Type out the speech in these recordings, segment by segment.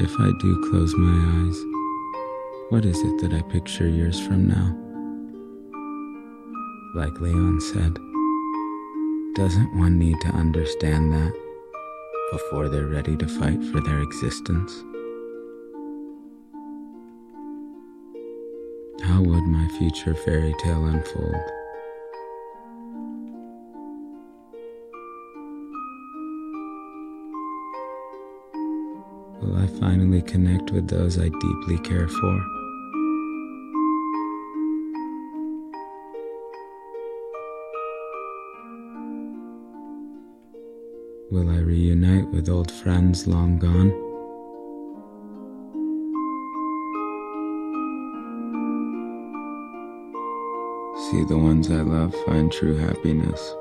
If I do close my eyes, what is it that I picture years from now? Like Leon said, doesn't one need to understand that before they're ready to fight for their existence? How would my future fairy tale unfold? Will I finally connect with those I deeply care for? Will I reunite with old friends long gone? See the ones I love find true happiness.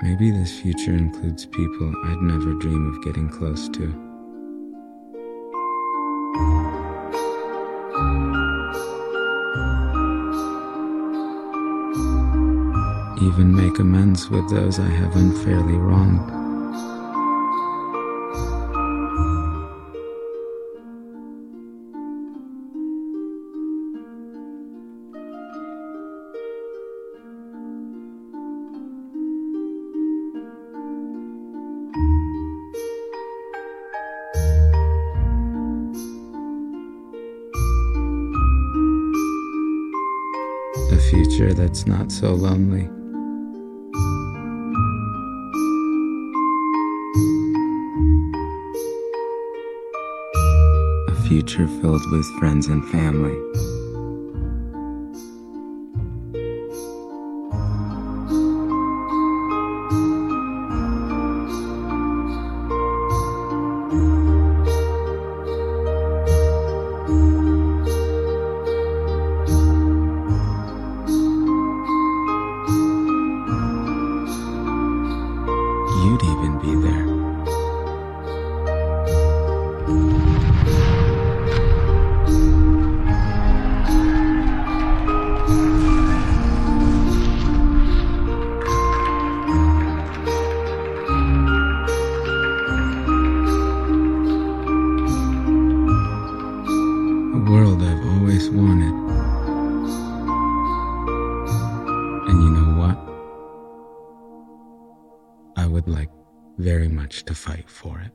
Maybe this future includes people I'd never dream of getting close to. Even make amends with those I have unfairly wronged. A future that's not so lonely. A future filled with friends and family. You'd even be there. Like very much to fight for it.